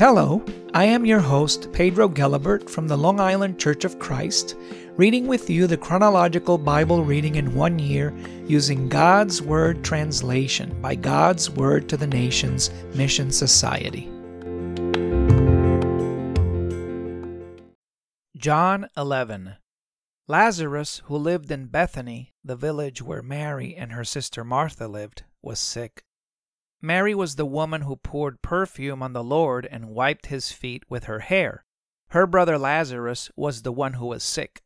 Hello, I am your host, Pedro Gelibert from the Long Island Church of Christ, reading with you the chronological Bible reading in one year using God's Word translation by God's Word to the Nations Mission Society. John 11 Lazarus, who lived in Bethany, the village where Mary and her sister Martha lived, was sick. Mary was the woman who poured perfume on the Lord and wiped his feet with her hair. Her brother Lazarus was the one who was sick.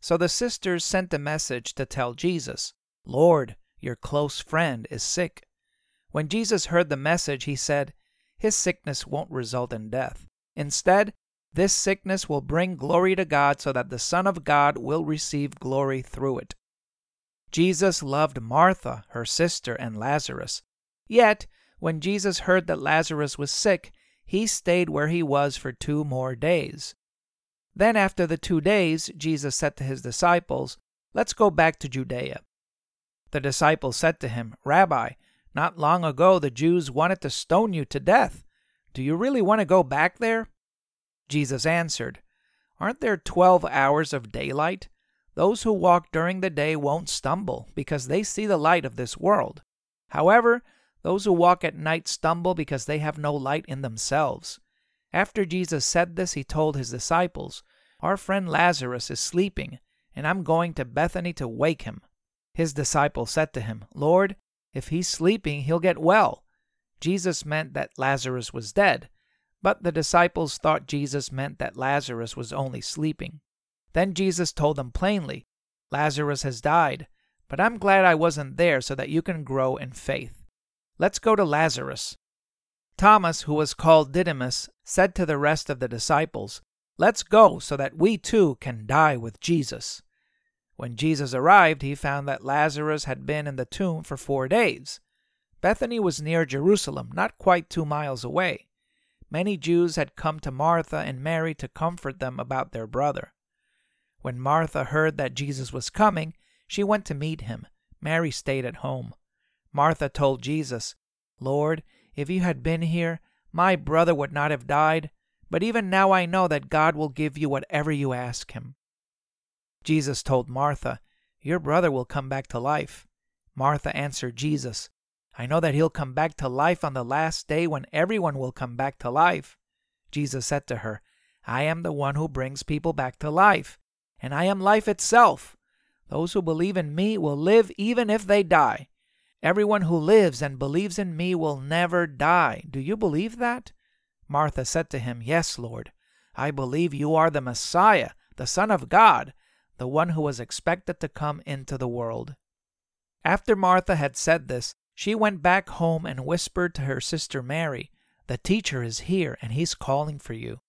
So the sisters sent a message to tell Jesus, Lord, your close friend is sick. When Jesus heard the message, he said, His sickness won't result in death. Instead, this sickness will bring glory to God so that the Son of God will receive glory through it. Jesus loved Martha, her sister, and Lazarus. Yet, when Jesus heard that Lazarus was sick, he stayed where he was for two more days. Then, after the two days, Jesus said to his disciples, Let's go back to Judea. The disciples said to him, Rabbi, not long ago the Jews wanted to stone you to death. Do you really want to go back there? Jesus answered, Aren't there twelve hours of daylight? Those who walk during the day won't stumble, because they see the light of this world. However, those who walk at night stumble because they have no light in themselves. After Jesus said this, he told his disciples, Our friend Lazarus is sleeping, and I'm going to Bethany to wake him. His disciples said to him, Lord, if he's sleeping, he'll get well. Jesus meant that Lazarus was dead, but the disciples thought Jesus meant that Lazarus was only sleeping. Then Jesus told them plainly, Lazarus has died, but I'm glad I wasn't there so that you can grow in faith. Let's go to Lazarus. Thomas, who was called Didymus, said to the rest of the disciples, Let's go so that we too can die with Jesus. When Jesus arrived, he found that Lazarus had been in the tomb for four days. Bethany was near Jerusalem, not quite two miles away. Many Jews had come to Martha and Mary to comfort them about their brother. When Martha heard that Jesus was coming, she went to meet him. Mary stayed at home. Martha told Jesus, Lord, if you had been here, my brother would not have died, but even now I know that God will give you whatever you ask him. Jesus told Martha, Your brother will come back to life. Martha answered Jesus, I know that he'll come back to life on the last day when everyone will come back to life. Jesus said to her, I am the one who brings people back to life, and I am life itself. Those who believe in me will live even if they die. Everyone who lives and believes in me will never die. Do you believe that? Martha said to him, Yes, Lord. I believe you are the Messiah, the Son of God, the one who was expected to come into the world. After Martha had said this, she went back home and whispered to her sister Mary, The teacher is here, and he's calling for you.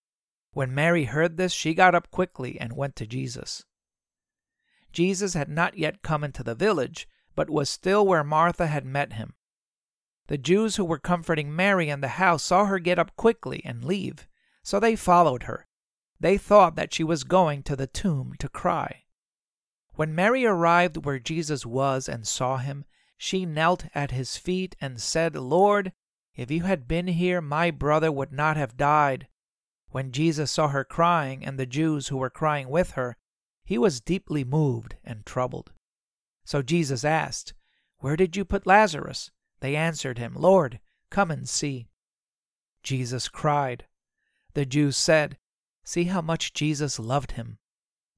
When Mary heard this, she got up quickly and went to Jesus. Jesus had not yet come into the village, but was still where Martha had met him. The Jews who were comforting Mary in the house saw her get up quickly and leave, so they followed her. They thought that she was going to the tomb to cry. When Mary arrived where Jesus was and saw him, she knelt at his feet and said, Lord, if you had been here, my brother would not have died. When Jesus saw her crying and the Jews who were crying with her, he was deeply moved and troubled. So Jesus asked, Where did you put Lazarus? They answered him, Lord, come and see. Jesus cried. The Jews said, See how much Jesus loved him.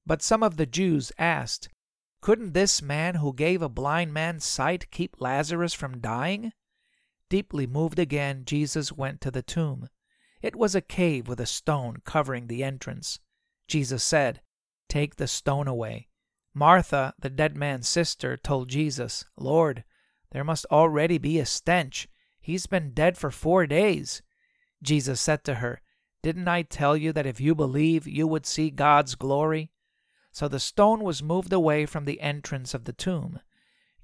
But some of the Jews asked, Couldn't this man who gave a blind man sight keep Lazarus from dying? Deeply moved again, Jesus went to the tomb. It was a cave with a stone covering the entrance. Jesus said, Take the stone away. Martha, the dead man's sister, told Jesus, Lord, there must already be a stench. He's been dead for four days. Jesus said to her, Didn't I tell you that if you believe, you would see God's glory? So the stone was moved away from the entrance of the tomb.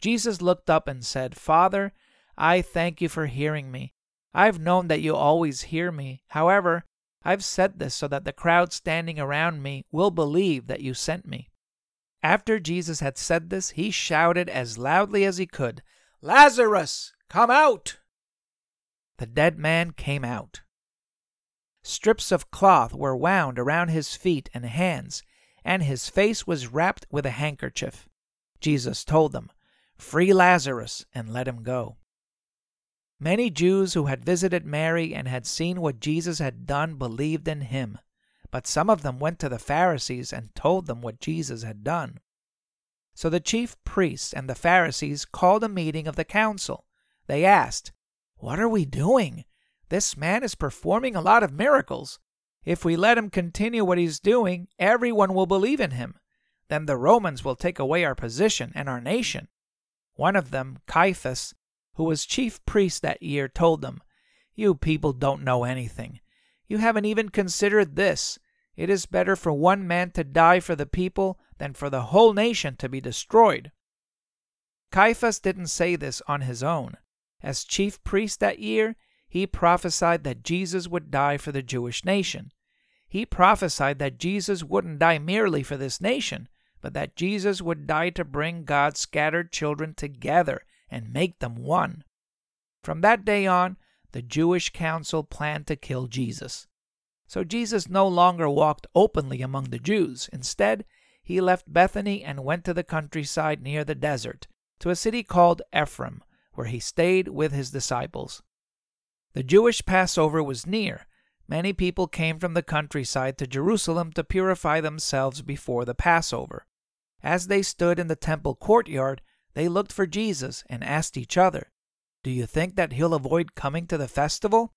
Jesus looked up and said, Father, I thank you for hearing me. I've known that you always hear me. However, I've said this so that the crowd standing around me will believe that you sent me. After Jesus had said this, he shouted as loudly as he could, Lazarus, come out! The dead man came out. Strips of cloth were wound around his feet and hands, and his face was wrapped with a handkerchief. Jesus told them, Free Lazarus and let him go. Many Jews who had visited Mary and had seen what Jesus had done believed in him, but some of them went to the Pharisees and told them what Jesus had done. So the chief priests and the Pharisees called a meeting of the council. They asked, What are we doing? This man is performing a lot of miracles. If we let him continue what he's doing, everyone will believe in him. Then the Romans will take away our position and our nation. One of them, Caiaphas, who was chief priest that year, told them, You people don't know anything. You haven't even considered this. It is better for one man to die for the people than for the whole nation to be destroyed. Caiaphas didn't say this on his own. As chief priest that year, he prophesied that Jesus would die for the Jewish nation. He prophesied that Jesus wouldn't die merely for this nation, but that Jesus would die to bring God's scattered children together and make them one. From that day on, the Jewish council planned to kill Jesus. So Jesus no longer walked openly among the Jews. Instead, he left Bethany and went to the countryside near the desert, to a city called Ephraim, where he stayed with his disciples. The Jewish Passover was near. Many people came from the countryside to Jerusalem to purify themselves before the Passover. As they stood in the temple courtyard, they looked for Jesus and asked each other, Do you think that he'll avoid coming to the festival?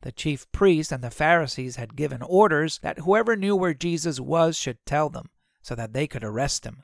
The chief priests and the Pharisees had given orders that whoever knew where Jesus was should tell them, so that they could arrest him.